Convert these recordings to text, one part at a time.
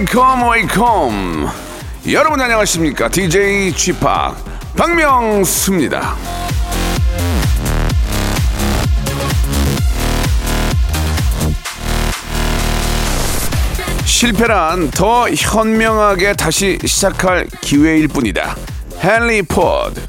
Welcome, welcome. 여러분 안녕하십니까? DJ p 박명수입니다. 실패란 더 현명하게 다시 시작할 기회일 뿐이다. 헨리 포드.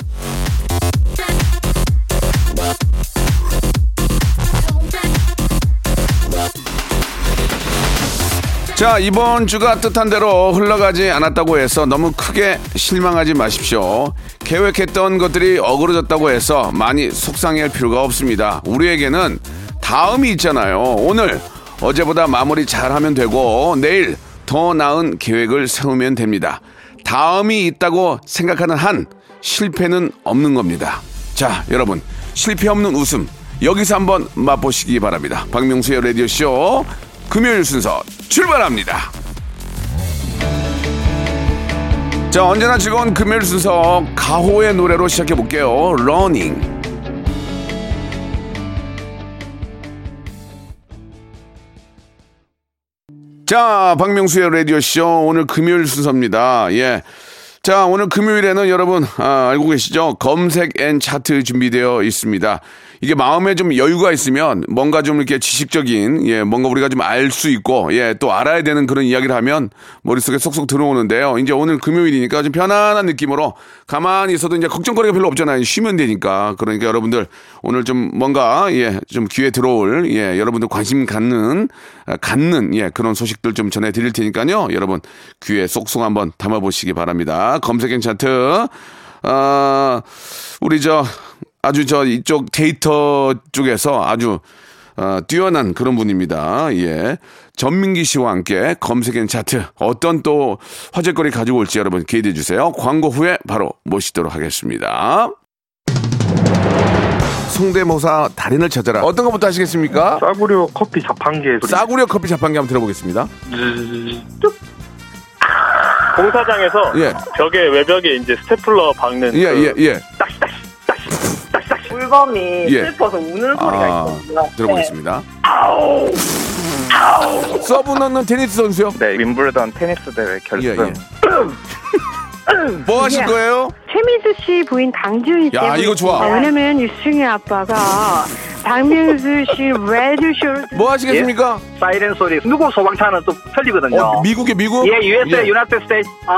자, 이번 주가 뜻한 대로 흘러가지 않았다고 해서 너무 크게 실망하지 마십시오. 계획했던 것들이 어그러졌다고 해서 많이 속상해할 필요가 없습니다. 우리에게는 다음이 있잖아요. 오늘 어제보다 마무리 잘하면 되고 내일 더 나은 계획을 세우면 됩니다. 다음이 있다고 생각하는 한 실패는 없는 겁니다. 자, 여러분 실패 없는 웃음 여기서 한번 맛보시기 바랍니다. 박명수의 라디오 쇼 금요일 순서 출발합니다. 자, 언제나 즐거운 금요일 순서 가호의 노래로 시작해 볼게요. 러닝. 자, 박명수의 라디오쇼 오늘 금요일 순서입니다. 예. 자, 오늘 금요일에는 여러분, 아, 알고 계시죠? 검색 N 차트 준비되어 있습니다. 이게 마음에 좀 여유가 있으면 뭔가 좀 이렇게 지식적인, 예, 뭔가 우리가 좀 알 수 있고, 예, 또 알아야 되는 그런 이야기를 하면 머릿속에 쏙쏙 들어오는데요. 이제 오늘 금요일이니까 좀 편안한 느낌으로 가만히 있어도 이제 걱정거리가 별로 없잖아요. 쉬면 되니까. 그러니까 여러분들 오늘 좀 뭔가, 예, 좀 귀에 들어올, 예, 여러분들 관심 갖는, 아, 갖는, 예, 그런 소식들 좀 전해 드릴 테니까요. 여러분 귀에 쏙쏙 한번 담아 보시기 바랍니다. 검색 N 차트. 아, 우리 저, 아주 저 이쪽 데이터 쪽에서 아주 어, 뛰어난 그런 분입니다. 예. 전민기 씨와 함께 검색 N 차트 어떤 또 화제거리 가지고 올지 여러분 기대해 주세요. 광고 후에 바로 모시도록 하겠습니다. 성대모사 달인을 찾아라. 어떤 것부터 하시겠습니까? 싸구려 커피 자판기 소리. 싸구려 커피 자판기 한번 들어보겠습니다. 공사장에서 예. 벽에 외벽에 이제 스테플러 박는 예, 그 예, 예. 물범이 예. 슬퍼서 우는 소리가 아, 있거든요. 들어보겠습니다. 서브 넣는 테니스 선수요? 네, 윔블던 테니스 대회 결승. 예, 예. 뭐 하실 거예요? 최민수 씨 부인 강주은 씨. 야, 이거 좋아. 아, 왜냐면 유성이 아빠가 박명수 씨 라디오 쇼를 뭐 하시겠습니까? 사이렌 소리. 누구 소방차는 또 틀리거든요. 어, 미국에 미국? 예, USA, 예. United State. 박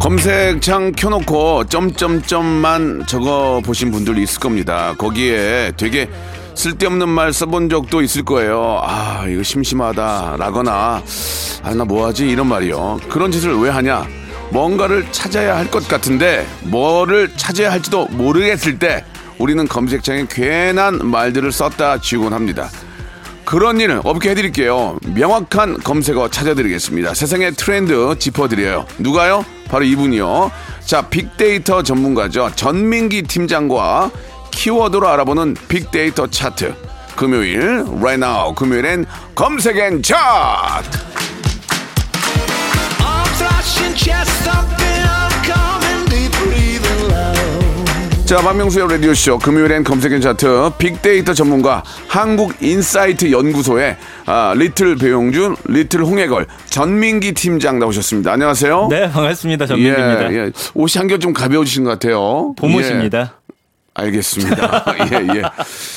검색창 켜놓고 점점점만 적어 보신 분들이 있을 겁니다. 거기에 되게 쓸데없는 말 써본 적도 있을 거예요. 아, 이거 심심하다. 라거나, 아, 나 뭐하지? 이런 말이요. 그런 짓을 왜 하냐? 뭔가를 찾아야 할 것 같은데, 뭐를 찾아야 할지도 모르겠을 때, 우리는 검색창에 괜한 말들을 썼다 지우곤 합니다. 그런 일 없게 해드릴게요. 명확한 검색어 찾아드리겠습니다. 세상의 트렌드 짚어드려요. 누가요? 바로 이분이요. 자, 빅데이터 전문가죠. 전민기 팀장과 키워드로 알아보는 빅데이터 차트. 금요일, right now. 금요일엔 검색 N 차트. 자, 박명수의 라디오쇼 금요일엔 검색 N 차트 빅데이터 전문가 한국인사이트 연구소의 아, 리틀 배용준, 리틀 홍혜걸, 전민기 팀장 나오셨습니다. 안녕하세요. 네, 반갑습니다. 전민기입니다. 예, 예. 옷이 한결 좀 가벼워지신 것 같아요. 봄옷입니다. 예. 알겠습니다. 예, 예.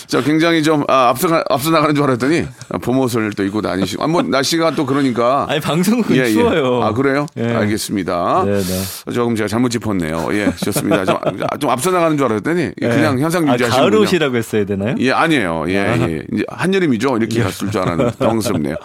자, 굉장히 좀, 아, 앞서, 가- 앞서 나가는 줄 알았더니, 아, 봄옷을 또 입고 다니시고. 아, 뭐, 날씨가 또 그러니까. 아니 방송은 예, 예. 추워요. 아, 그래요? 예. 알겠습니다. 네, 네. 조금 제가 잘못 짚었네요. 예, 좋습니다. 좀, 좀 앞서 나가는 줄 알았더니, 그냥 현상 아, 유지하시는 가을 옷이라고 했어야 되나요? 예, 아니에요. 예, 예. 이제 한여름이죠. 이렇게 갔을 줄 알았는데 당황스럽네요.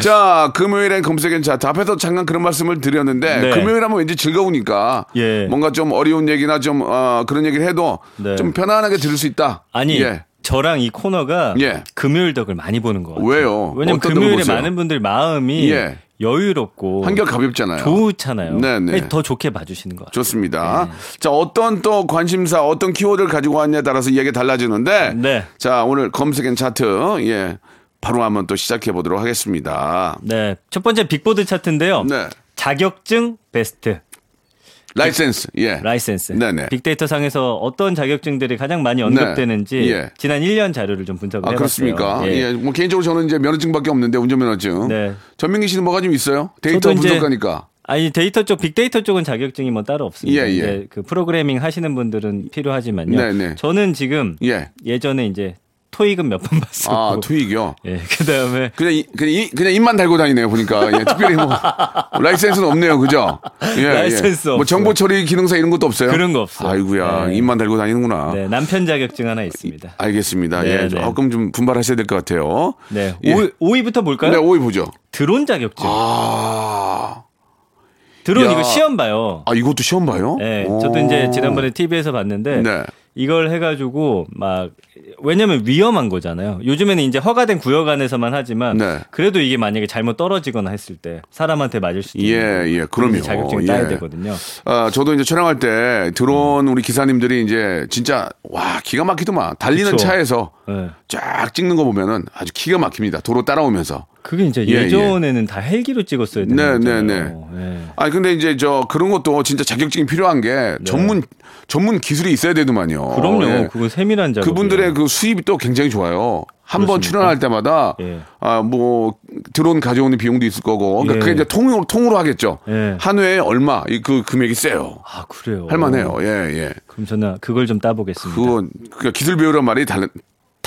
자, 금요일엔 검색엔 차트 앞에서 잠깐 그런 말씀을 드렸는데 네. 금요일 하면 왠지 즐거우니까 예. 뭔가 좀 어려운 얘기나 좀 어, 그런 얘기를 해도 네. 좀 편안하게 들을 수 있다. 아니 예. 저랑 이 코너가 예. 금요일 덕을 많이 보는 것 같아요. 왜요? 왜냐면 금요일에? 많은 분들 마음이 예. 여유롭고 한결 가볍잖아요. 좋잖아요. 네네. 더 좋게 봐주시는 것 같아요. 좋습니다. 네. 자, 어떤 또 관심사, 어떤 키워드를 가지고 왔냐에 따라서 이야기 가 달라지는데 네. 자, 오늘 검색엔 차트 예. 바로 한번 또 시작해 보도록 하겠습니다. 네, 첫 번째 빅보드 차트인데요. 네. 자격증 베스트 라이센스. 예. 라이센스. 네네. 빅데이터 상에서 어떤 자격증들이 가장 많이 언급되는지 네. 예. 지난 1년 자료를 좀 분석을 아, 해봤어요. 그렇습니까? 예. 예. 뭐 개인적으로 저는 이제 면허증밖에 없는데 운전면허증. 네. 전민기 씨는 뭐가 좀 있어요? 데이터 분석가니까. 아니 데이터 쪽 빅데이터 쪽은 자격증이 뭐 따로 없습니다. 예, 예. 그 프로그래밍 하시는 분들은 필요하지만요. 네, 네. 저는 지금 예. 예전에 이제 토익은 몇 번 봤었고. 아, 토익이요. 예, 그 다음에 그냥, 이- 그냥, 이- 그냥 입만 달고 다니네요, 보니까. 예, 특별히 뭐, 라이센스는 없네요, 그죠? 예, 라이센스 예. 뭐. 정보 처리 기능사 이런 것도 없어요? 그런 거 없어요. 아이고야, 네. 입만 달고 다니는구나. 네, 남편 자격증 하나 있습니다. 알겠습니다. 네, 예, 네. 조금 좀 분발하셔야 될 것 같아요. 네. 예. 5 위, 부터 볼까요? 네, 5위 보죠. 드론 자격증. 아, 드론 야. 이거 시험 봐요. 아, 이것도 시험 봐요? 네, 오. 저도 이제 지난번에 TV에서 봤는데 네. 이걸 해가지고 막 왜냐면 위험한 거잖아요. 요즘에는 이제 허가된 구역 안에서만 하지만 네. 그래도 이게 만약에 잘못 떨어지거나 했을 때 사람한테 맞을 수도 있는 예, 예, 그럼요. 자격증을 따야 예. 되거든요. 아, 저도 이제 촬영할 때 드론 우리 기사님들이 이제 진짜 와 기가 막히더만 달리는 그쵸. 차에서 네. 쫙 찍는 거 보면은 아주 기가 막힙니다. 도로 따라오면서. 그게 이제 예, 예전에는 다 헬기로 찍었어야 되는 네, 네, 거잖아요. 네. 아니 근데 이제 저 그런 것도 진짜 자격증이 필요한 게 전문 전문 기술이 있어야 되더만요. 그럼요. 예. 그거 세밀한 작업. 그분들의 그 수입이 또 굉장히 좋아요. 한 번? 출연할 때마다 예. 아뭐 드론 가져오는 비용도 있을 거고 그러니까 예. 그게 이제 통으로 통으로 하겠죠. 예. 한 회에 얼마 이 그 금액이 세요. 아 그래요. 할만해요. 예 예. 그럼 저는 그걸 좀 따보겠습니다. 그건 그 기술 배우란 말이 달,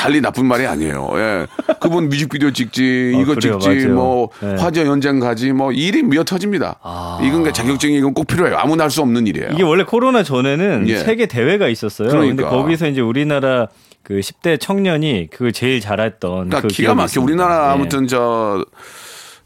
달리 나쁜 말이 아니에요. 예. 그분 뮤직비디오 찍지, 아, 이거 그래요. 찍지, 맞아요. 뭐 네. 화제 연장 가지, 뭐 일이 미어 터집니다. 아. 이건 그 자격증이 이건 꼭 필요해요. 아무나 할 수 없는 일이에요. 이게 원래 코로나 전에는 예. 세계 대회가 있었어요. 그러니까. 거기서 이제 우리나라 그 10대 청년이 그걸 제일 잘했던 그러니까 그 기가 막혀. 우리나라 예. 아무튼 저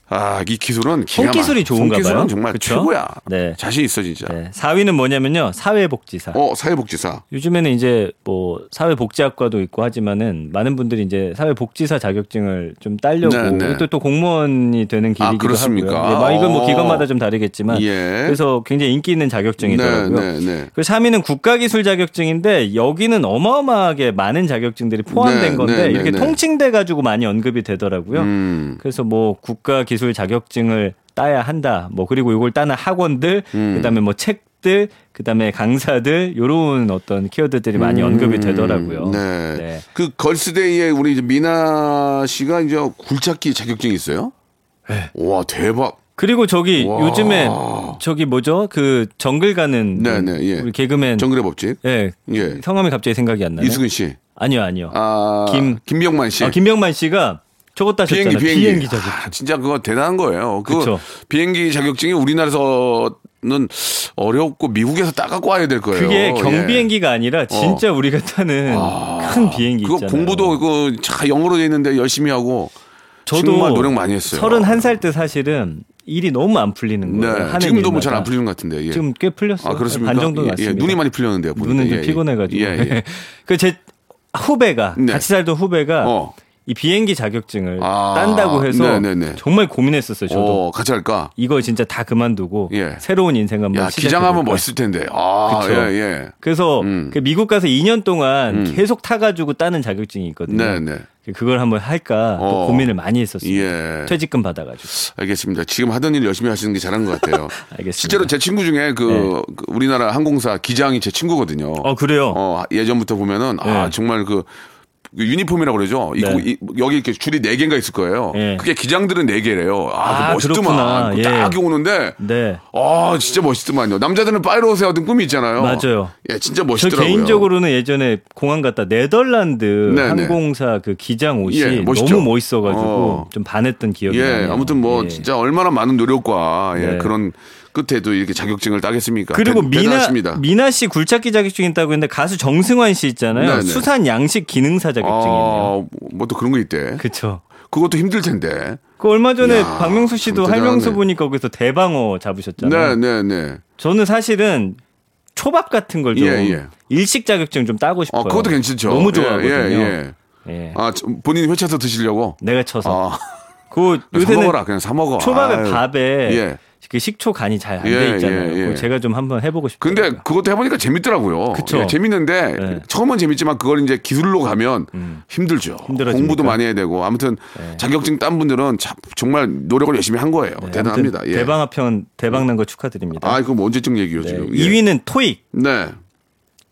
아, 이 기술은 기가 손기술이 막- 좋은가 손기술은 봐요. 정말 그쵸? 최고야. 네. 자신 있어 진짜. 네. 4위는 뭐냐면요. 사회복지사. 어, 사회복지사. 요즘에는 이제 뭐 사회복지학과도 있고 하지만은 많은 분들이 이제 사회복지사 자격증을 좀 따려고 네, 네. 또, 또 공무원이 되는 길이기도 아, 그렇습니까? 하고요. 예, 뭐 이건 뭐 어. 기관마다 좀 다르겠지만 예. 그래서 굉장히 인기 있는 자격증이더라고요. 네, 네, 네. 그 3위는 국가기술 자격증인데 여기는 어마어마하게 많은 자격증들이 포함된 네, 건데 네, 네, 이렇게 네. 통칭돼 가지고 많이 언급이 되더라고요. 음. 그래서 뭐 국가기술 자격증을 따야 한다. 뭐 그리고 이걸 따는 학원들, 음. 그다음에 뭐 책들, 그다음에 강사들 요런 어떤 키워드들이 많이 언급이 되더라고요. 음. 네. 네. 그 걸스데이에 우리 미나 씨가 이제 굴착기 자격증이 있어요? 네. 와, 대박. 그리고 저기 와. 요즘에 저기 뭐죠? 그 정글 가는 네, 네, 예. 우리 개그맨 정글의 법칙. 예. 예. 성함이 갑자기 생각이 안 나네. 이수근 씨. 아니요, 아니요. 아, 김- 김병만 씨. 아, 김병만 씨가 저것 따셨잖아요. 비행기, 비행기. 비행기 자격증. 아, 진짜 그거 대단한 거예요. 그 그쵸. 비행기 자격증이 우리나라에서는 어렵고 미국에서 따갖고 와야 될 거예요. 그게 예. 경비행기가 아니라 진짜 우리가 타는 큰 비행기 그거 있잖아요. 공부도 그차 영어로 돼 있는데 열심히 하고 저도 정말 노력 많이 했어요. 31살 때 사실은 일이 너무 안 풀리는 거예요. 네. 지금도 뭐. 잘 안 풀리는 것 같은데. 예. 지금 꽤 풀렸어요. 아, 그렇습니까? 반 정도 예, 났습니다. 예, 눈이 많이 풀렸는데요. 보니까. 눈은 좀 예, 예. 피곤해가지고. 예, 예. 그제 후배가 네. 같이 살던 후배가 어. 이 비행기 자격증을 아, 딴다고 해서 네네네. 정말 고민했었어요. 저도 어, 같이 할까? 이거 진짜 다 그만두고 예. 새로운 인생 한번 야. 기장하면 멋있을 텐데. 아, 그쵸. 예, 예. 그래서 음. 그 미국 가서 2년 동안 음. 계속 타가지고 따는 자격증이 있거든요. 네, 네. 그걸 한번 할까 또 어. 고민을 많이 했었습니다. 예. 퇴직금 받아가지고. 알겠습니다. 지금 하던 일 열심히 하시는 게 잘한 것 같아요. 알겠습니다. 실제로 제 친구 중에 그, 그 우리나라 항공사 기장이 제 친구거든요. 어 그래요. 어, 예전부터 보면은 아 네. 정말 그, 그 유니폼이라고 그러죠. 이- 네. 이- 여기 이렇게 줄이 네 개인가 있을 거예요. 네. 그게 기장들은 네 개래요. 아, 아, 그 멋있더만. 그 예. 딱 오는데 네. 아 진짜 멋있더만요. 남자들은 파이로스에 어떤 꿈이 있잖아요. 맞아요. 예, 진짜 저 멋있더라고요. 개인적으로는 예전에 공항 갔다 네덜란드 네, 네. 항공사 그 기장 옷이 예, 멋있죠? 너무 멋있어가지고 어. 좀 반했던 기억이 예, 나네요. 아무튼 뭐 예. 진짜 얼마나 많은 노력과 예, 네. 그런 끝에도 이렇게 자격증을 따겠습니까? 그리고 대- 미나 대단하십니다. 미나 씨 굴착기 자격증 있다고 했는데 가수 정승환 씨 있잖아요. 네, 네. 수산 양식 기능사 자격증이네요. 아, 뭐또 그런 거 있대. 그렇죠. 그것도 힘들 텐데. 그 얼마 전에 야, 박명수 씨도. 할명수 보니까 거기서 대방어 잡으셨잖아요. 네, 네, 네. 저는 사실은 초밥 같은 걸좀 예, 예. 일식 자격증 좀 따고 싶어요. 어, 그것도 괜찮죠. 너무 예, 좋아하거든요. 예, 예. 예. 아, 저- 본인이 회차에서 드시려고? 내가 쳐서. 아, 그사 요새는 먹어라. 그냥 사 먹어. 초밥에 아유. 밥에 예. 그 식초 간이 잘 안돼 예, 있잖아요. 예, 예. 제가 좀 한번 해보고 싶어요. 근데 그것도 해보니까 재밌더라고요. 그쵸. 예, 재밌는데 네. 음. 처음은 재밌지만 그걸 이제 기술로 가면 힘들죠. 힘들어집니까? 공부도 많이 해야 되고 아무튼 자격증 딴 분들은 참- 정말 노력을 열심히 한 거예요. 네, 대단합니다. 아무튼 예. 대방아 편 대박 난 거 축하드립니다. 아, 그럼 언제쯤 얘기요 네. 지금? 예. 2위는 토익. 네.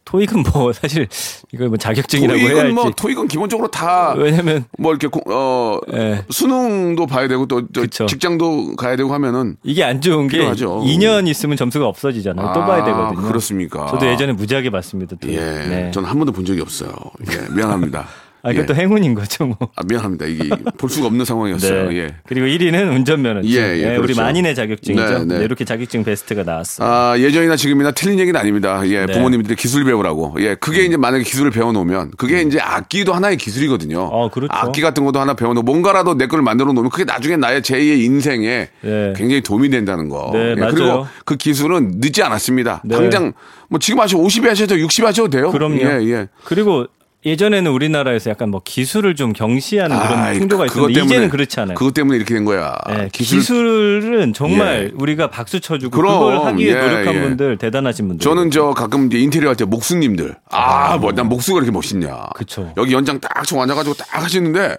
토익은 뭐 사실 이걸 뭐 자격증이라고 해야 토익은 할지. 뭐 토익은 기본적으로 다 왜냐면 뭐 이렇게 고- 어 예. 수능도 봐야 되고 또, 또 그쵸. 직장도 가야 되고 하면은 이게 안 좋은 게 필요하죠. 2년 있으면 점수가 없어지잖아요. 또 아, 봐야 되거든요. 그렇습니까? 저도 예전에 무지하게 봤습니다. 또. 예, 네. 저는 한 번도 본 적이 없어요. 예, 미안합니다. 아, 예. 이것도 행운인 거죠, 뭐. 아, 미안합니다. 이게 볼 수가 없는 상황이었어요. 네. 예. 그리고 1위는 운전면허증. 예, 예, 네, 우리 그렇죠. 만인의 자격증이죠. 네, 네. 네, 이렇게 자격증 베스트가 나왔어요. 아, 예전이나 지금이나 틀린 얘기는 아닙니다. 예, 네. 부모님들이 기술 배우라고. 예, 그게 이제 만약에 기술을 배워 놓으면 그게 이제 악기도 하나의 기술이거든요. 음. 어, 그렇죠. 악기 같은 것도 하나 배워 놓고 뭔가라도 내 걸 만들어 놓으면 그게 나중에 나의 제2의 인생에 네. 굉장히 도움이 된다는 거. 네, 예, 맞아요. 그리고 그 기술은 늦지 않았습니다. 네. 당장 뭐 지금 하셔도 50에 하셔도 60에 하셔도 돼요. 그럼요. 예, 예. 그리고 예전에는 우리나라에서 약간 뭐 기술을 좀 경시하는 그런 아이, 풍조가 있었는데 이제는 때문에- 그렇지 않아요. 그것 때문에 이렇게 된 거야. 네, 기술. 기술 은 정말 예. 우리가 박수 쳐주고 그럼, 그걸 하기 위해 예, 노력한 예. 분들 대단하신 분들. 저는 저 가끔 이제 인테리어 할 때 목수님들. 아, 뭐, 난 목수가 이렇게 멋있냐. 그쵸. 여기 연장 딱총 앉아가지고 딱 하시는데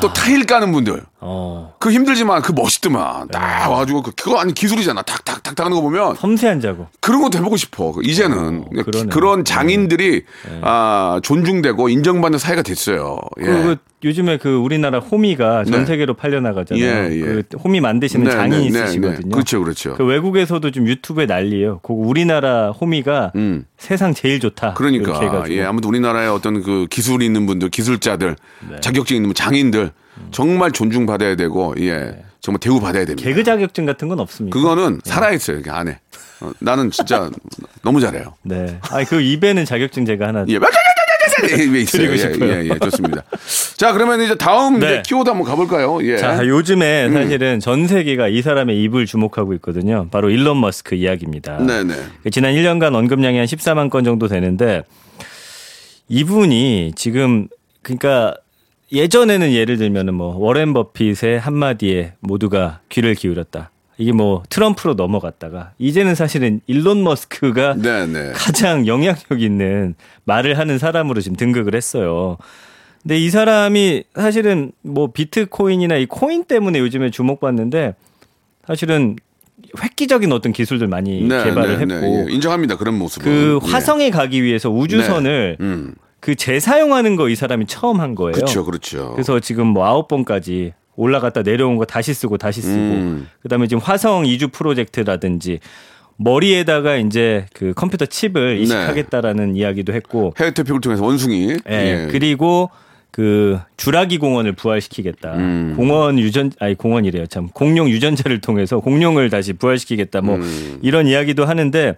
또 타일 까는 분들. 어, 그 힘들지만 그 멋있더만. 네. 딱 와가지고 그- 그거 아니 기술이잖아. 탁탁탁 하는 거 보면 섬세한 작업. 그런 것도 해보고 싶어. 그 이제는 그러니까 그러네요. 그런 장인들이 아, 존중되고 인정받는 사회가 됐어요. 예. 그리고 요즘에 그 우리나라 호미가 전 네. 세계로 팔려나가잖아요. 예, 예. 그 호미 만드시는 네, 장인이 네, 네, 있으시거든요. 네. 그렇죠, 그렇죠. 그 외국에서도 좀 유튜브에 난리예요. 그 우리나라 호미가 음. 세상 제일 좋다. 그러니까. 예 아무튼 우리나라의 어떤 그 기술이 있는 분들 기술자들 네. 자격증 있는 분, 장인들 정말 존중받아야 되고 예 정말 대우 받아야 됩니다. 네. 개그 자격증 같은 건 없습니까? 그거는 살아있어요 그 안에 어, 나는 진짜 너무 잘해요. 네. 아, 그 입에는 자격증 제가 하나 예, 있어요? 드리고 예, 싶어요. 예, 예, 좋습니다. 자, 그러면 이제 다음 네. 이제 키워드 한번 가볼까요? 예. 자, 요즘에 음. 사실은 전 세계가 이 사람의 입을 주목하고 있거든요. 바로 일론 머스크 이야기입니다. 네네. 지난 1년간 언급량이 한 14만 건 정도 되는데 이분이 지금 그러니까 예전에는 예를 들면은 뭐 워렌 버핏의 한마디에 모두가 귀를 기울였다. 이게 뭐 트럼프로 넘어갔다가 이제는 사실은 일론 머스크가 네네. 가장 영향력 있는 말을 하는 사람으로 지금 등극을 했어요. 근데 이 사람이 사실은 뭐 비트코인이나 이 코인 때문에 요즘에 주목받는데 사실은 획기적인 어떤 기술들 많이 네, 개발을 네, 했고 네, 예. 인정합니다. 그런 모습은. 그 예. 화성에 가기 위해서 우주선을 네. 음. 그 재사용하는 거 이 사람이 처음 한 거예요. 그렇죠, 그렇죠. 그래서 지금 뭐 아홉 번까지 올라갔다 내려온 거 다시 쓰고 다시 쓰고 음. 그다음에 지금 화성 이주 프로젝트라든지 머리에다가 이제 그 컴퓨터 칩을 이식하겠다라는 이야기도 했고 해외 토픽을 통해서 원숭이. 예, 그리고 그 주라기 공원을 부활시키겠다. 음. 공원 유전 아니 공원이래요. 참 공룡 유전자를 통해서 공룡을 다시 부활시키겠다. 뭐 음. 이런 이야기도 하는데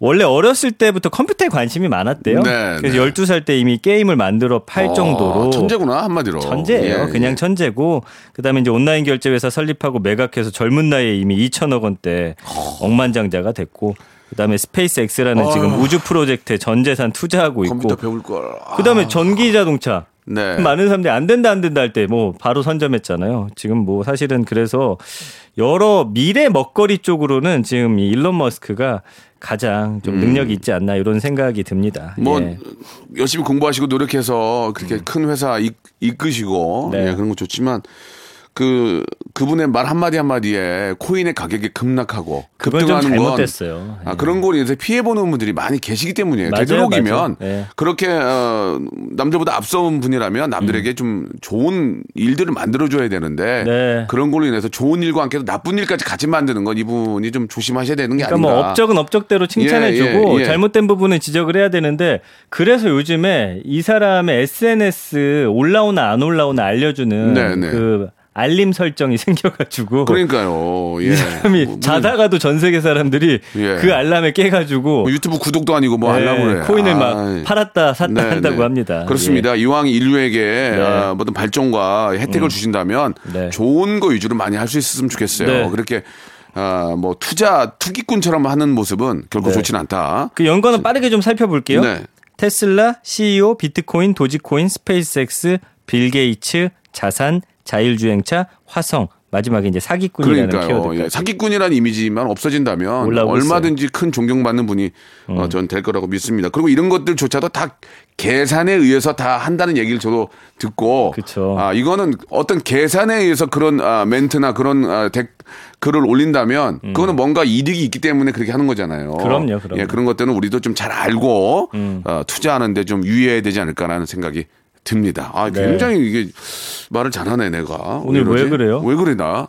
원래 어렸을 때부터 컴퓨터에 관심이 많았대요. 네, 그래서 네. 12살 때 이미 게임을 만들어 팔 어, 정도로 천재구나 한마디로. 천재예요. 예, 그냥 예. 천재고 그다음에 이제 온라인 결제 회사 설립하고 매각해서 젊은 나이에 이미 2천억 원대 억만장자가 됐고 그다음에 SpaceX라는 지금 우주 프로젝트에 전 재산 투자하고 있고 컴퓨터 배울 걸. 아. 그다음에 전기 자동차 네. 많은 사람들이 안 된다 안 된다 할 때 뭐 바로 선점했잖아요. 지금 뭐 사실은 그래서 여러 미래 먹거리 쪽으로는 지금 이 일론 머스크가 가장 좀 능력이 있지 않나 이런 생각이 듭니다. 음. 뭐 예. 열심히 공부하시고 노력해서 그렇게 큰 회사 이, 이끄시고 네. 예, 그런 거 좋지만 그 그분의 말 한마디 한마디에 코인의 가격이 급락하고 급등하는 건 잘못됐어요. 아, 예. 그런 거로 인해서 피해 보는 분들이 많이 계시기 때문이에요. 맞아요, 되도록이면. 예. 그렇게 어, 남들보다 앞서온 분이라면 남들에게 좀 좋은 일들을 만들어 줘야 되는데 음. 네. 그런 걸로 인해서 좋은 일과 함께 나쁜 일까지 같이 만드는 건 이분이 좀 조심하셔야 되는 게 그러니까 아닌가. 뭐 업적은 업적대로 칭찬해 주고 예, 예, 예. 잘못된 부분은 지적을 해야 되는데 그래서 요즘에 이 사람의 SNS 올라오나 안 올라오나 알려주는 네, 네. 그 알림 설정이 생겨가지고 그러니까요. 예. 이 사람이 뭐, 자다가도 전 세계 사람들이 예. 그 알람에 깨가지고 뭐 유튜브 구독도 아니고 뭐 네, 하려고 그래. 코인을 막 아이. 팔았다 샀다 네, 한다고 네. 합니다. 그렇습니다. 이왕 인류에게 네. 어, 어떤 발전과 혜택을 주신다면 네. 좋은 거 위주로 많이 할 수 있었으면 좋겠어요. 네. 그렇게 아, 뭐 투자 투기꾼처럼 하는 모습은 결코 네. 좋지는 않다. 그 연관은 빠르게 좀 살펴볼게요. 네. 테슬라, CEO, 비트코인, 도지코인, 스페이스X, 빌 게이츠, 자산, 자율주행차, 화성, 마지막에 이제 사기꾼이라는 그러니까요. 예, 사기꾼이라는 이미지만 없어진다면 얼마든지 큰 존경받는 분이 어, 음. 전될 거라고 믿습니다. 그리고 이런 것들조차도 다 계산에 의해서 다 한다는 얘기를 저도 듣고 그쵸. 아 이거는 어떤 계산에 의해서 그런 아, 멘트나 그런 아, 댓, 글을 올린다면 그거는 뭔가 이득이 있기 때문에 그렇게 하는 거잖아요. 음. 그럼요, 그럼요. 음. 예, 그런 것들은 우리도 좀 잘 알고 어, 투자하는데 좀 유의해야 되지 않을까라는 생각이 듭니다. 아, 네. 굉장히 이게 말을 잘하네 내가. 오늘 왜 이러지? 그래요? 왜 그래 나?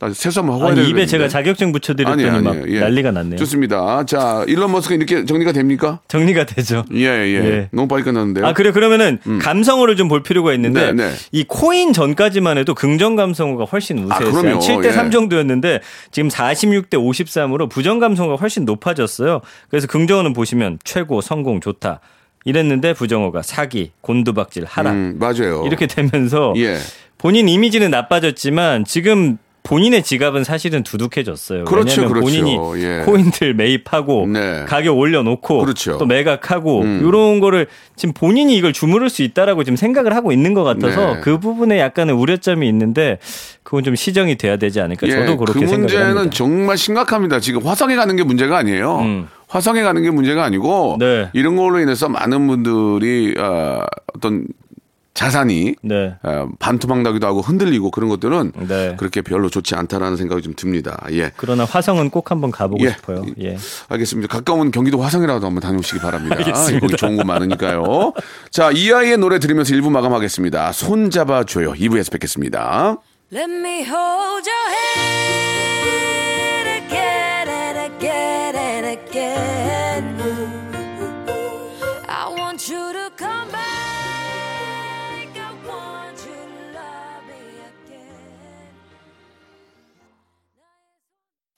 나 세수 한번 하고 입에 되는데. 제가 자격증 붙여드렸더니 아니, 막 예. 난리가 났네요. 좋습니다. 자, 일론 머스크 이렇게 정리가 됩니까? 정리가 되죠. 예, 예. 예. 너무 빨리 끝났는데요. 아 그래 그러면은 감성어를 좀 볼 필요가 있는데 네, 네. 이 코인 전까지만 해도 긍정 감성어가 훨씬 우세했어요. 그럼요. 7대 3 예. 정도였는데 지금 46대 53으로 부정 감성어가 훨씬 높아졌어요. 그래서 긍정어는 보시면 최고 성공 좋다. 이랬는데 부정어가 사기, 곤두박질, 하락 음, 맞아요. 이렇게 되면서 예. 본인 이미지는 나빠졌지만 지금 본인의 지갑은 사실은 두둑해졌어요. 그렇죠, 왜냐하면 그렇죠. 본인이 예. 코인들 매입하고 네. 가격 올려놓고 그렇죠. 또 매각하고 음. 이런 거를 지금 본인이 이걸 주무를 수 있다라고 지금 생각을 하고 있는 것 같아서 네. 그 부분에 약간의 우려점이 있는데 그건 좀 시정이 돼야 되지 않을까 예, 저도 그렇게 그 생각을 문제는 합니다. 정말 심각합니다. 지금 화성에 가는 게 문제가 아니에요. 음. 화성에 가는 게 문제가 아니고 네. 이런 걸로 인해서 많은 분들이 어, 어떤 자산이 네. 어, 반토막 나기도 하고 흔들리고 그런 것들은 네. 그렇게 별로 좋지 않다라는 생각이 좀 듭니다. 예. 그러나 화성은 꼭 한번 가보고 예. 싶어요. 예. 알겠습니다. 가까운 경기도 화성이라도 한번 다녀오시기 바랍니다. 알겠습니다. 거기 좋은 거 많으니까요. 자, 이 아이의 노래 들으면서 1부 마감하겠습니다. 손 잡아줘요. 2부에서 뵙겠습니다. Let me hold your hand again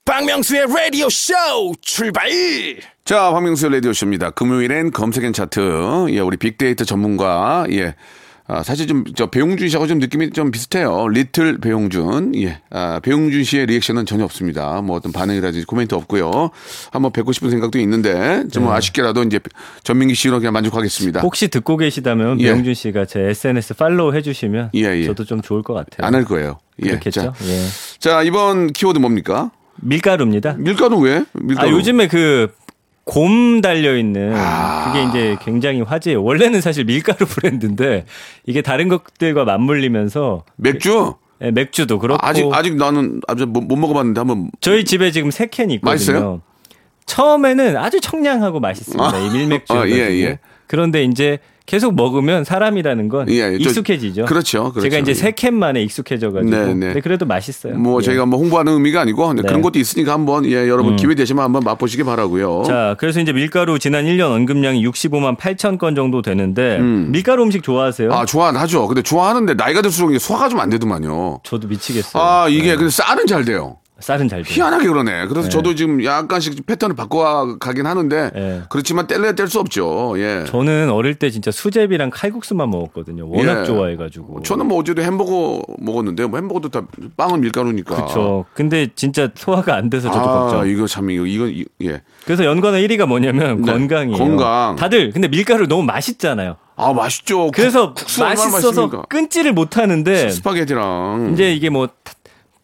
박명수의 라디오 쇼 출발 자, 박명수 라디오 쇼입니다. 금요일엔 검색엔 차트. 예, 우리 빅데이터 전문가. 예. 아, 사실 좀, 저, 배용준 씨하고 좀 느낌이 좀 비슷해요. 리틀 배용준. 예. 아, 배용준 씨의 리액션은 전혀 없습니다. 뭐 어떤 반응이라든지 코멘트 없고요. 한번 뵙고 싶은 생각도 있는데, 좀 아쉽게라도 이제 전민기 씨로 그냥 만족하겠습니다. 혹시 듣고 계시다면 예. 배용준 씨가 제 SNS follow 해 주시면 예, 예. 저도 좀 좋을 것 같아요. 안 할 거예요. 예. 그렇겠죠. 자, 예. 자, 이번 키워드 뭡니까? 밀가루입니다. 밀가루 왜? 밀가루. 아, 요즘에 그, 곰 달려 있는 아. 그게 이제 굉장히 화제예요. 원래는 사실 밀가루 브랜드인데 이게 다른 것들과 맞물리면서 맥주? 예, 맥주도 그렇고 아직, 아직 나는 아직 못, 못 먹어봤는데 한번. 저희 집에 지금 세 캔이 있거든요. 맛있어요? 처음에는 아주 청량하고 맛있습니다. 이 밀맥주. 아, 예, 예. 그런데 이제 계속 먹으면 사람이라는 건 예, 저- 익숙해지죠. 그렇죠, 그렇죠. 제가 이제 예. 세캔 만에 익숙해져가지고. 네, 네. 근데 그래도 맛있어요. 뭐 예. 저희가 뭐 홍보하는 의미가 아니고 네. 음. 그런 것도 있으니까 한번 예 여러분 기회 되시면 한번 맛보시기 바라고요. 자, 그래서 이제 밀가루 지난 1년 언급량이 65만 8천 건 정도 되는데 밀가루 음식 좋아하세요? 아 좋아하죠. 근데 좋아하는데 나이가 들수록 소화가 좀 안 되더만요. 저도 미치겠어요. 아 이게 네. 근데 쌀은 잘 돼요. 쌀은 잘 돼요. 희한하게 그러네. 그래서 저도 지금 약간씩 패턴을 바꿔 가긴 하는데 네. 그렇지만 뗄래야 뗄 수 없죠. 예. 저는 어릴 때 진짜 수제비랑 칼국수만 먹었거든요. 워낙 예. 좋아해가지고. 저는 뭐 어제도 햄버거 먹었는데 뭐 햄버거도 다 빵은 밀가루니까. 그렇죠. 근데 진짜 소화가 안 돼서 저도 아, 걱정. 이거 참 이거 이거 이- 예. 그래서 연관어 1위가 뭐냐면 네, 건강이에요. 건강. 다들 근데 밀가루 너무 맛있잖아요. 아 맛있죠. 그래서 국- 국수 맛있어서 맛있습니까? 끊지를 못하는데 스파게티랑 이제 이게 뭐 타-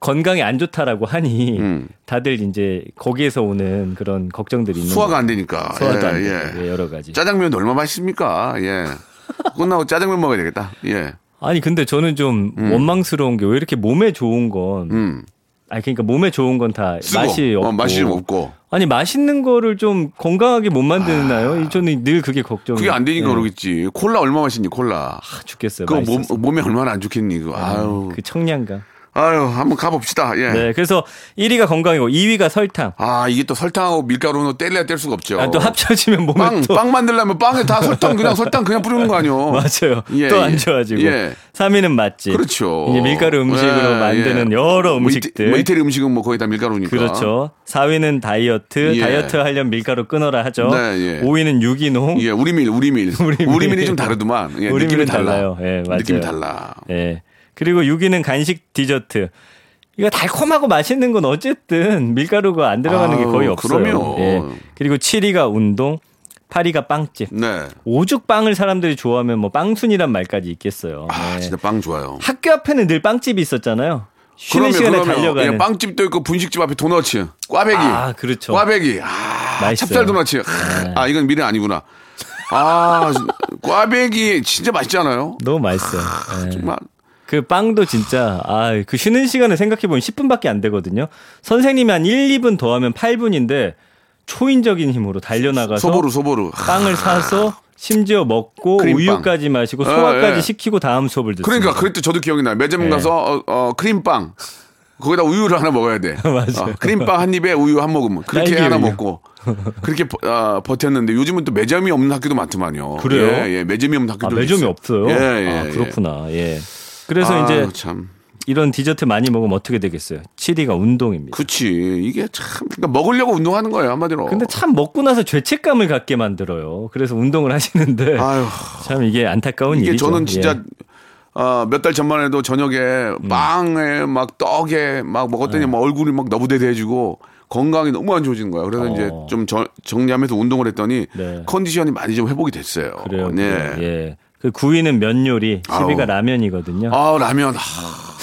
건강에 안 좋다라고 하니 음. 다들 이제 거기에서 오는 그런 걱정들이 있는 소화가. 안 되니까. 소화도 안 예, 되고 예, 여러 가지. 짜장면 얼마나 맛있습니까? 예. 끝나고 짜장면 먹어야 되겠다. 예. 아니 근데 저는 좀 원망스러운 게 왜 이렇게 몸에 좋은 건 음. 아니 그러니까 몸에 좋은 건 다. 맛이 없고 어, 맛이 좀 없고. 아니 맛있는 거를 좀 건강하게 못 만드나요? 저는 늘 그게 걱정. 아. 그게 안 되니까 그러겠지. 콜라 얼마 맛있니, 콜라. 아, 죽겠어요. 그거 몸. 몸에 얼마나 안 좋겠니, 그거. 아유. 그 청량감. 아유, 한번 가봅시다. 예. 네, 그래서 1위가 건강이고 2위가 설탕. 아, 이게 또 설탕하고 밀가루는 뗄래야 뗄 수가 없죠. 아, 또 합쳐지면 몸에 빵, 또 빵 만들려면 빵에 다 설탕, 그냥 설탕 그냥 뿌리는 거 아니요 맞아요. 예, 또 예. 안 좋아지고. 예. 3위는 맛집. 그렇죠. 이제 밀가루 음식으로 예, 만드는 예. 여러 뭐 음식들. 이태, 뭐 이태 리 음식은 뭐 거의 다 밀가루니까. 그렇죠. 4위는 다이어트. 예. 다이어트 하려면 밀가루 끊어라 하죠. 네, 예. 5위는 유기농. 예, 우리밀, 우리밀. 우리밀. 우리밀. 이 좀 다르더만. 예, 우리밀은 느낌이 달라. 달라요. 예, 맞아요. 느낌이 달라. 예. 그리고 6위는 간식 디저트. 이거 달콤하고 맛있는 건 어쨌든 밀가루가 안 들어가는 게 거의 없어요. 그럼요. 예. 그리고 7위가 운동, 8위가 빵집. 네. 오죽 빵을 사람들이 좋아하면 뭐 빵순이란 말까지 있겠어요. 아, 네. 진짜 빵 좋아요. 학교 앞에는 늘 빵집이 있었잖아요. 쉬는 시간에 달려가는. 예, 빵집도 있고 분식집 앞에 도너츠, 꽈배기. 아, 그렇죠. 꽈배기. 아, 맛있어요. 찹쌀 도너츠. 아, 이건 미래 아니구나. 아, 꽈배기 진짜 맛있잖아요. 너무 맛있어요. 예. 정말. 그 빵도 진짜 아 그 쉬는 시간을 생각해 보면 10분밖에 안 되거든요. 선생님이 한 1, 2분 더 하면 8분인데 초인적인 힘으로 달려나가서 소보루, 소보루. 빵을 사서 심지어 먹고 크림빵. 우유까지 마시고 예, 소화까지 예. 시키고 다음 수업을 듣습니다. 그러니까 그때 저도 기억이 나요. 매점 네. 가서 어, 어, 크림빵 거기다 우유를 하나 먹어야 돼. 맞아요. 어, 크림빵 한 입에 우유 한 모금 그렇게 하나 우유. 먹고 그렇게 버, 어, 버텼는데 요즘은 또 매점이 없는 학교도 많더만요. 그래요? 예, 예, 매점이 없는 아, 학교도 매점이 있어요. 없어요. 예, 예, 아, 예. 그렇구나. 예. 그래서 아유, 이제 참 이런 디저트 많이 먹으면 어떻게 되겠어요? 7위가 운동입니다. 그치 이게 참 그러니까 먹으려고 운동하는 거예요 한마디로. 근데 참 먹고 나서 죄책감을 갖게 만들어요. 그래서 운동을 하시는데 아유 참 이게 안타까운 이게 일이죠. 저는 진짜 예. 어, 몇 달 전만 해도 저녁에 음. 빵에 막 떡에 막 네. 먹었더니 막 얼굴이 막 너부대대해지고 건강이 너무 안 좋아지는 거야. 그래서 어. 이제 좀 저- 정리하면서 운동을 했더니 네. 컨디션이 많이 좀 회복이 됐어요. 그래요. 네. 예. 그 9위는 면 요리, 10위가 아우. 라면이거든요. 아 라면. 하.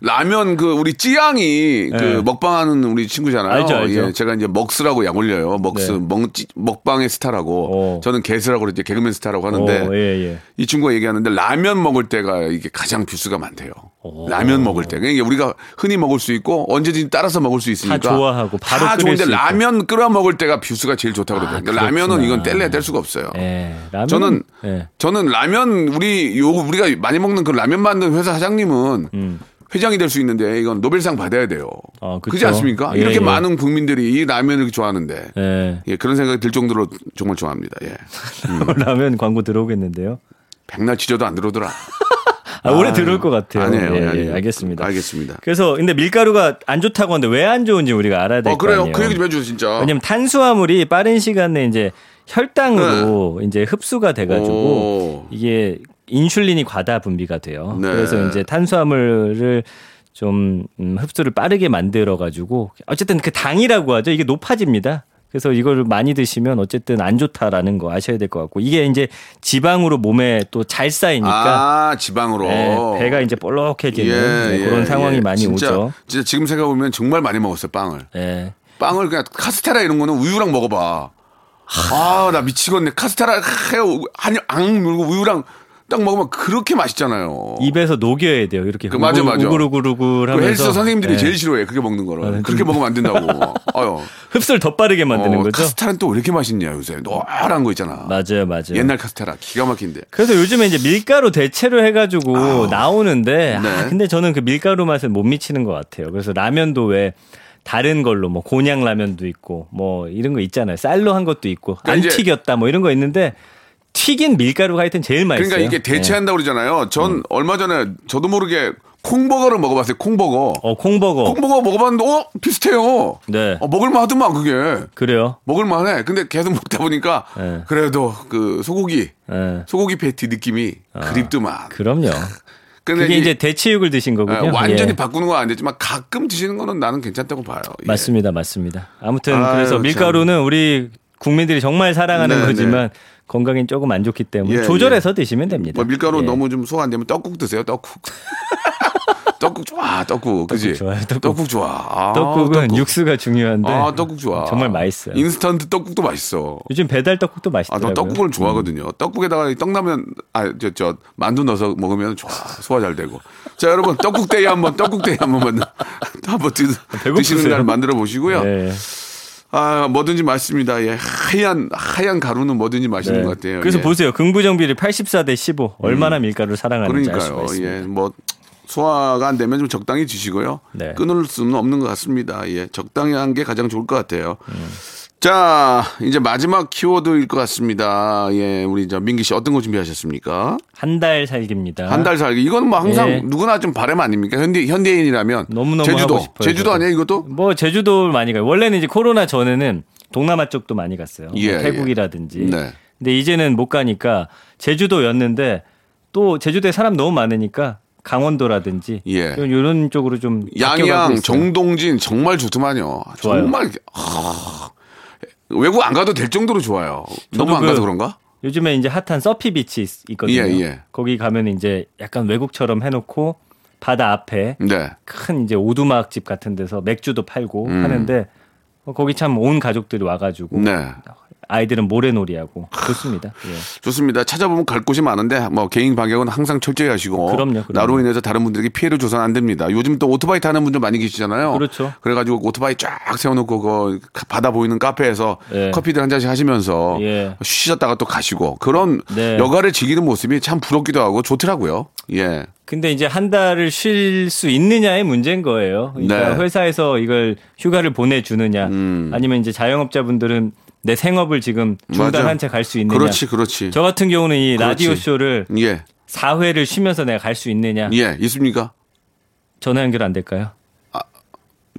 라면 그 우리 쯔양이 그 네. 먹방하는 우리 친구잖아요. 알죠, 알죠. 예, 제가 이제 먹스라고 약 올려요. 먹스 네. 먹 먹방의 스타라고. 어. 저는 개스라고 그러지 개그맨 스타라고 하는데 어, 예, 예. 이 친구가 얘기하는데 라면 먹을 때가 이게 가장 view수가 많대요. 오. 라면 먹을 때. 그러니까 우리가 흔히 먹을 수 있고 언제든지 따라서 먹을 수 있으니까 다 좋아하고 바로 다 좋은데. 라면 끓여 먹을 때가 뷰수가 제일 좋다고. 그러니까 아, 라면은 그렇구나. 이건 뗄래야 뗄 수가 없어요. 예. 라면 저는 예. 저는 라면 우리 요 우리가 많이 먹는 그 라면 만든 회사 사장님은 음. 회장이 될 수 있는데 이건 노벨상 받아야 돼요. 아. 그렇지 않습니까? 예, 이렇게 예. 많은 국민들이 이 라면을 좋아하는데 예. 예, 그런 생각이 들 정도로 정말 좋아합니다. 예. 라면 광고 들어오겠는데요. 백날 지져도 안 들어오더라. 아, 올해 아, 들어올 것 같아요. 아니에요. 예, 예, 아니에요. 알겠습니다. 알겠습니다. 그래서 근데 밀가루가 안 좋다고 하는데 왜 안 좋은지 우리가 알아야 될 어, 거 그래요. 아니에요. 그 얘기 좀 해주세요, 진짜. 왜냐면 탄수화물이 빠른 시간에 이제 혈당으로 이제 흡수가 돼가지고 네. 오. 이게 인슐린이 과다 분비가 돼요. 네. 그래서 이제 탄수화물을 좀 음, 흡수를 빠르게 만들어 가지고 어쨌든 그 당이라고 하죠. 이게 높아집니다. 그래서 이걸 많이 드시면 어쨌든 안 좋다라는 거 아셔야 될 것 같고 이게 이제 지방으로 몸에 또 잘 쌓이니까 아, 지방으로. 네, 배가 이제 볼록해지는 네, 그런 상황이 많이 예. 진짜, 오죠. 진짜 지금 생각해 보면 정말 많이 먹었어요, 빵을. 예. 빵을 그냥 카스테라 이런 거는 우유랑 먹어봐. 아, 나 미치겠네. 카스테라 해요. 한앙 물고 우유랑 딱 먹으면 그렇게 맛있잖아요. 입에서 녹여야 돼요. 이렇게 그 맞아, 맞아. 우글우글우글 그 하면서 헬스 선생님들이 예. 제일 싫어해. 그렇게 먹는 거를. 아, 그렇게 좀- 먹으면 안 된다고. 아유. 흡수를 더 빠르게 만드는 어, 거죠. 카스테라는 또 왜 이렇게 맛있냐, 요새. 노란 거 있잖아. 맞아요, 맞아요. 옛날 카스테라. 기가 막힌데. 그래서 요즘에 이제 밀가루 대체로 해가지고 나오는데 네. 아, 근데 저는 그 밀가루 맛을 못 미치는 것 같아요. 그래서 라면도 왜 다른 걸로 뭐 곤약 라면도 있고 뭐 이런 거 있잖아요. 쌀로 한 것도 있고 안 그러니까 이제- 튀겼다 뭐 이런 거 있는데 튀긴 밀가루가 하여튼 제일 맛있어요. 그러니까 이게 대체한다고 그러잖아요. 전 얼마 전에 저도 모르게 콩버거를 먹어봤어요. 콩버거. 어 콩버거. 콩버거 먹어봤는데, 어? 비슷해요. 네. 어, 먹을만 하더만, 그게. 그래요. 먹을만 해. 근데 계속 먹다 보니까, 네. 그래도 그 소고기, 예. 소고기 패티 느낌이 그립더만. 그럼요. 근데 그게 이- 이제 대체육을 드신 거군요. 예, 완전히 예. 바꾸는 건 안 되지만 가끔 드시는 거는 나는 괜찮다고 봐요. 예. 맞습니다, 맞습니다. 아무튼 아유, 그래서 참. 밀가루는 우리 국민들이 정말 사랑하는 네, 거지만 건강에 조금 안 좋기 때문에 예, 조절해서 드시면 됩니다. 뭐 밀가루 예. 너무 좀 소화 안 되면 떡국 드세요. 떡국. 떡국 좋아. 떡국. 그지? 좋아요, 떡국. 좋아. 아, 떡국은 떡국. 육수가 중요한데 아, 떡국 좋아. 정말 맛있어요. 인스턴트 떡국도 맛있어. 요즘 배달 떡국도 아, 맛있더라고요. 음. 나 떡국을 좋아하거든요. 떡국에다가 떡라면, 아, 저, 저, 만두 넣어서 먹으면 좋아. 소화 잘 되고. 자, 여러분, 떡국데이 한번, 떡국데이 한번, 만- 한번? 드시는 날 만들어 보시고요. 네. 아, 뭐든지 맛있습니다. 예. 하얀, 하얀 가루는 뭐든지 맛있는 네. 것 같아요. 그래서 예. 음. 보세요. 긍부정 비율이 84대 15. 얼마나 밀가루를 사랑하는지 그러니까요. 예. 뭐, 소화가 안 되면 좀 적당히 드시고요. 네. 끊을 수는 없는 것 같습니다. 예. 적당히 한 게 가장 좋을 것 같아요. 음. 자, 이제 마지막 키워드일 것 같습니다. 예. 우리 저 민기 씨 어떤 거 준비하셨습니까? 한 달 살기입니다. 한 달 살기. 이건 뭐 항상 예. 누구나 좀 바람 아닙니까? 현대, 현대인이라면. 너무너무 제주도. 싶어요, 제주도. 아니야, 이것도? 뭐 제주도 많이 가요. 원래는 이제 코로나 전에는 동남아 쪽도 많이 갔어요. 뭐 예, 태국이라든지. 네. 근데 이제는 못 가니까 제주도였는데 또 제주도에 사람 너무 많으니까 강원도라든지 예. 이런 쪽으로 좀 양양. 정동진 정말 좋더만요. 좋아요. 정말 아, 외국 안 가도 될 정도로 좋아요. 너무 안 그- 가서 그런가? 요즘에 이제 핫한 서피 비치 있- 있거든요. 예, 예. 거기 가면 이제 약간 외국처럼 해놓고 바다 앞에 네. 큰 이제 오두막 집 같은 데서 맥주도 팔고 음. 하는데 어, 거기 참 온 가족들이 와가지고 네. 아이들은 모래놀이하고 좋습니다. 예. 좋습니다. 찾아보면 갈 곳이 많은데 뭐 개인 방역은 항상 철저히 하시고 그럼요, 그럼요. 나로 인해서 다른 분들에게 피해를 줘서는 안 됩니다. 요즘 또 오토바이 타는 분들 많이 계시잖아요. 그렇죠. 그래가지고 오토바이 쫙 세워놓고 그 바다 보이는 카페에서 예. 커피들 한 잔씩 하시면서 예. 쉬셨다가 또 가시고 그런 네. 여가를 즐기는 모습이 참 부럽기도 하고 좋더라고요. 예. 근데 이제 한 달을 쉴 수 있느냐의 문제인 거예요. 그러니까 네. 회사에서 이걸 휴가를 보내주느냐, 음. 아니면 이제 자영업자분들은 내 생업을 지금 중단한. 채 갈 수 있느냐. 그렇지, 그렇지. 저 같은 경우는 이 그렇지. 라디오 쇼를 예. 4회를 쉬면서 내가 갈 수 있느냐. 예. 있습니까? 전화 연결 안 될까요?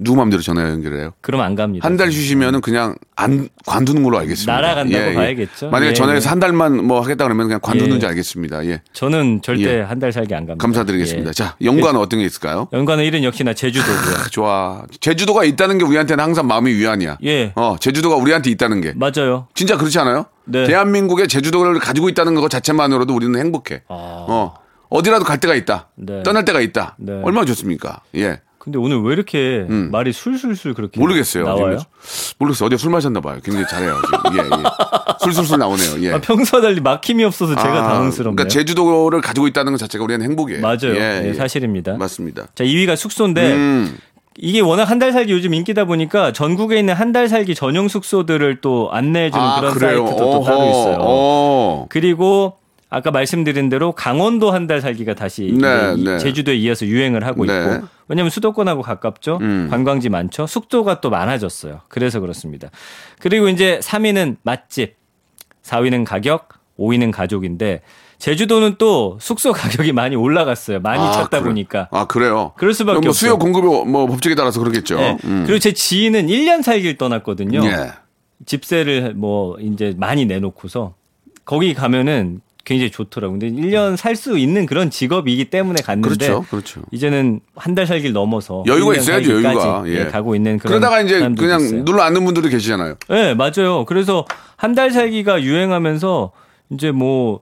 누구 마음대로 전화 연결해요? 그럼 안 갑니다. 한 달 쉬시면은 그냥 안 관두는 걸로 알겠습니다. 날아간다고 봐야겠죠. 만약에 예, 전화해서 예. 한 달만 뭐 하겠다 그러면 그냥 관두는지 예. 알겠습니다. 예. 저는 절대 예. 한달 살기 안 갑니다. 감사드리겠습니다. 예. 자, 연관은 어떤 게 있을까요? 연관은 일은 역시나 제주도고요. 좋아. 제주도가 있다는 게 우리한테는 항상 마음이 위안이야. 예. 어, 제주도가 우리한테 있다는 게. 맞아요. 진짜 그렇지 않아요? 네. 대한민국에 제주도를 가지고 있다는 것 자체만으로도 우리는 행복해. 아. 어. 어디라도 갈 데가 있다. 네. 떠날 데가 있다. 네. 얼마나 좋습니까? 예. 근데 오늘 왜 이렇게 말이 술술술 그렇게 모르겠어요. 나와요? 모르겠어요. 어제 술 마셨나 봐요. 굉장히 잘해요. 지금. 예, 예. 술술술 나오네요. 예. 아, 평소와 달리 막힘이 없어서 제가 아, 당황스럽네요. 그러니까 제주도를 가지고 있다는 것 자체가 우리는 행복이에요. 맞아요. 예, 네, 예. 사실입니다. 맞습니다. 자, 2위가 숙소인데 음. 이게 워낙 한 달 살기 요즘 인기다 보니까 전국에 있는 한 달 살기 전용 숙소들을 또 안내해주는 아, 그런 그래요. 사이트도 또 따로 있어요. 어. 그리고 아까 말씀드린 대로 강원도 한 달 살기가 다시 네, 네. 제주도에 이어서 유행을 하고 네. 있고 왜냐하면 수도권하고 가깝죠. 음. 관광지 많죠. 숙소가 또 많아졌어요. 그래서 그렇습니다. 그리고 이제 3위는 맛집, 4위는 가격, 5위는 가족인데 제주도는 또 숙소 가격이 많이 올라갔어요. 많이 아, 찾다 그래. 보니까. 아, 그래요? 그럴 수밖에 그럼 뭐 수요. 공급이 뭐 법칙에 따라서 그러겠죠. 네. 음. 그리고 제 지인은 1년 살기를 떠났거든요. 예. 집세를 뭐 이제 많이 내놓고서 거기 가면은 굉장히 좋더라고요. 근데 1년 살 수 있는 그런 직업이기 때문에 갔는데 그렇죠. 그렇죠. 이제는 한 달 살기를 넘어서 여유가 1년 있어야죠, 여유가. 예. 예, 가고 있는 그런 그러다가 이제 그냥 있어요. 눌러 앉는 분들도 계시잖아요. 네, 맞아요. 그래서 한 달 살기가 유행하면서 이제 뭐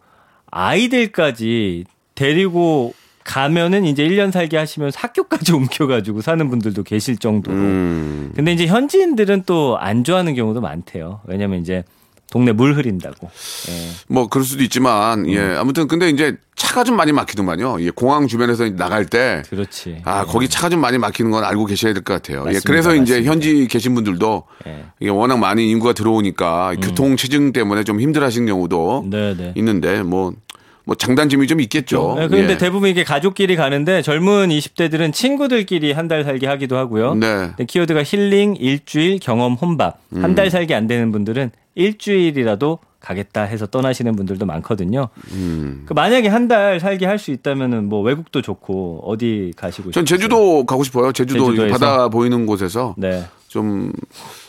아이들까지 데리고 가면은 이제 1년 살기 하시면서 학교까지 옮겨가지고 사는 분들도 계실 정도로. 음. 근데 이제 현지인들은 또 안 좋아하는 경우도 많대요. 왜냐면 이제 동네 물 흐린다고. 예. 뭐 그럴 수도 있지만 음. 예 아무튼 근데 이제 차가 좀 많이 막히더만요. 예, 공항 주변에서 나갈 때 그렇지. 아, 거기 차가 좀 많이 막히는 건 알고 계셔야 될 것 같아요. 예, 맞습니다. 그래서 이제 맞습니다. 현지 계신 분들도 예. 이게 워낙 많이 인구가 들어오니까 교통 체증 때문에 좀 힘들어 하시는 경우도 음. 네, 네. 있는데 뭐, 뭐 장단점이 좀 있겠죠. 네, 그런데 예. 대부분 이게 가족끼리 가는데 젊은 20대들은 친구들끼리 한 달 살기 하기도 하고요. 네. 키워드가 힐링, 일주일, 경험, 혼밥. 음. 한달 살기 안 되는 분들은 일주일이라도 가겠다 해서 떠나시는 분들도 많거든요. 음. 그 만약에 한 달 살기 할수 있다면은 뭐 외국도 좋고 어디 가시고 전 싶으세요? 제주도 가고 싶어요. 제주도 제주도에서? 바다 보이는 곳에서 네. 좀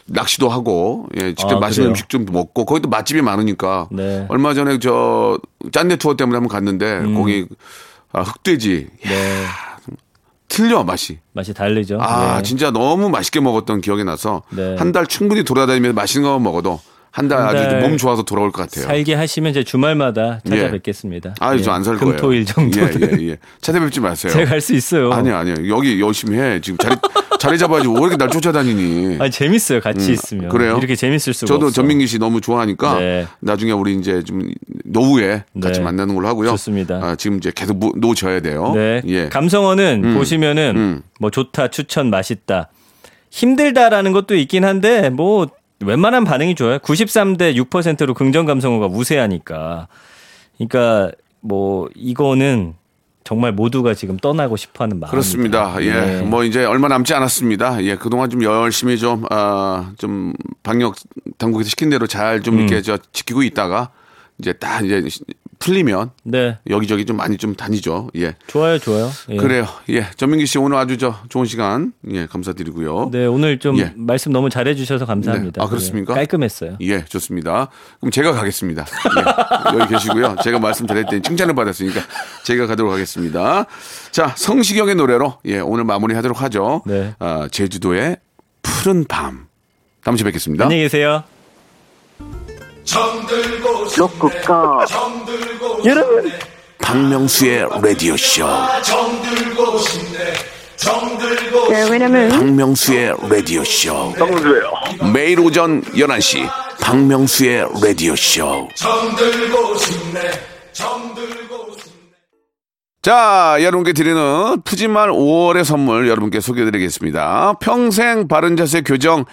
낚시도 하고 예, 직접 아, 맛있는 그래요? 음식 좀 먹고 거기도 맛집이 많으니까 네. 얼마 전에 저 짠내 투어 때문에 한번 갔는데 거기 아, 흑돼지 야, 음. 네. 틀려 맛이. 맛이 다르죠. 아 네. 진짜 너무 맛있게 먹었던 기억이 나서 네. 한달 충분히 돌아다니면서 맛있는 거 먹어도 한달한 아주 달몸 좋아서 돌아올 것 같아요. 살게 하시면 이제 주말마다 예. 찾아뵙겠습니다. 아유, 예. 저안 살 거예요. 금토일 정도. 예, 예, 예. 찾아뵙지 마세요. 제가 갈 수 있어요. 아니요, 아니요. 여기 열심히 해. 지금 자리, 자리 잡아야지. 왜 이렇게 날 쫓아다니니? 아니, 재밌어요. 같이 음, 있으면. 그래요? 이렇게 재밌을 수가 저도 없어. 전민기 씨 너무 좋아하니까 네. 나중에 우리 이제 좀 노후에 같이 네. 만나는 걸로 하고요. 좋습니다. 아, 지금 이제 계속 모- 놓으셔야 돼요. 네. 예. 감성어는 음. 보시면은 음. 뭐 좋다, 추천, 맛있다. 힘들다라는 것도 있긴 한데 뭐 웬만한 반응이 좋아요. 93대 6%로 긍정 감성어가 우세하니까. 그러니까 뭐 이거는 정말 모두가 지금 떠나고 싶어하는 마음. 그렇습니다. 예. 네. 뭐 이제 얼마 남지 않았습니다. 예. 그동안 좀 열심히 좀, 아, 좀 방역 당국에서 시킨 대로 잘좀 음. 이렇게 저 지키고 있다가 이제 딱 이제 풀리면 네. 여기저기 좀 많이 좀 다니죠. 예. 좋아요, 좋아요. 예. 그래요. 예. 전민기 씨 오늘 아주 저 좋은 시간 예, 감사드리고요. 네, 오늘 좀 예. 말씀 너무 잘해 주셔서 감사합니다. 네. 아, 그렇습니까? 예, 깔끔했어요. 예, 좋습니다. 그럼 제가 가겠습니다. 예, 여기 계시고요. 제가 말씀드렸더니 칭찬을 받았으니까 제가 가도록 하겠습니다. 자, 성시경의 노래로 예, 오늘 마무리 하도록 하죠. 네. 아, 제주도의 푸른 밤. 다음 주에 뵙겠습니다. 안녕히 계세요. 로쿠꺼 여러분 박명수의 라디오 쇼. 네, 왜냐면 박명수의 라디오 쇼. 정수예요. 매일 오전 11시 박명수의 라디오 쇼. 자, 여러분께 드리는 푸짐한 5월의 선물 여러분께 소개해드리겠습니다. 평생 바른 자세 교정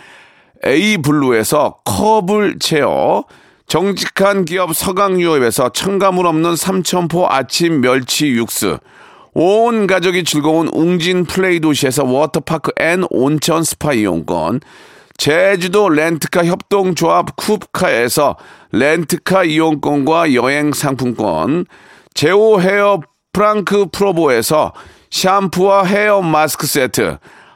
A 블루에서 컵을 채워 정직한 기업 서강유업에서 첨가물 없는 삼천포 아침 멸치 육수 온 가족이 즐거운 웅진 플레이 도시에서 워터파크 and 온천 스파 이용권 제주도 렌트카 협동조합 쿱카에서 렌트카 이용권과 여행 상품권 제오 헤어 프랑크 프로보에서 샴푸와 헤어 마스크 세트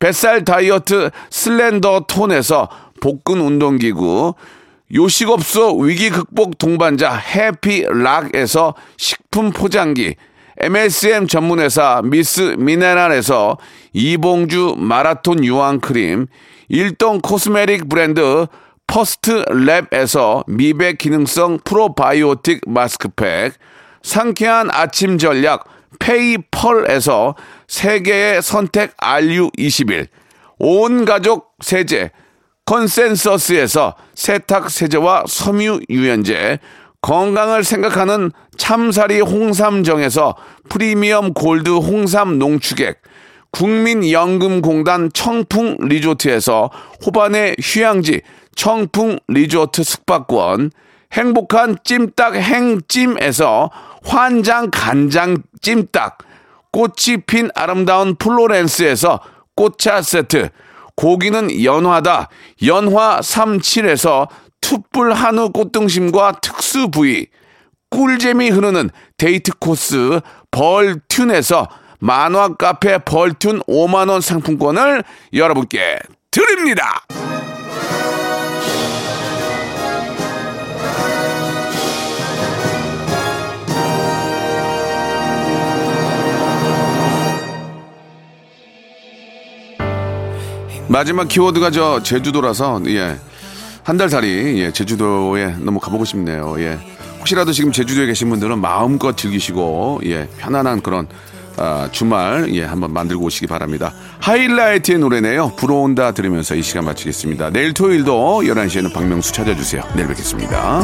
뱃살 다이어트 슬렌더 톤에서 복근 운동기구, 요식업소 위기 극복 동반자 해피락에서 식품 포장기, MSM 전문회사 미스 미네랄에서 이봉주 마라톤 유황크림, 일동 cosmetic 브랜드 퍼스트 랩에서 미백 기능성 프로바이오틱 마스크팩, 상쾌한 아침 전략 페이펄에서 세계의 선택 RU21, 온 가족 세제 컨센서스에서 세탁 세제와 섬유 유연제, 건강을 생각하는 참사리 홍삼정에서 프리미엄 골드 홍삼 농축액, 국민연금공단 청풍 리조트에서 호반의 휴양지 청풍 리조트 숙박권, 행복한 찜닭 행찜에서 환장 간장 찜닭, 꽃이 핀 아름다운 플로렌스에서 꽃차 세트, 고기는 연화다 연화 37에서 투뿔 한우 꽃등심과 특수 부위, 꿀잼이 흐르는 데이트 코스 벌튠에서 만화 카페 벌튠 5만원 상품권을 여러분께 드립니다. 마지막 키워드가 저 제주도라서 예. 한 달 살이 예, 제주도에 너무 가보고 싶네요. 예. 혹시라도 지금 제주도에 계신 분들은 마음껏 즐기시고 예, 편안한 그런 아, 주말 예 한번 만들고 오시기 바랍니다. 하이라이트의 노래네요. 불어온다 들으면서 이 시간 마치겠습니다. 내일 토요일도 11시에는 박명수 찾아주세요. 내일 뵙겠습니다.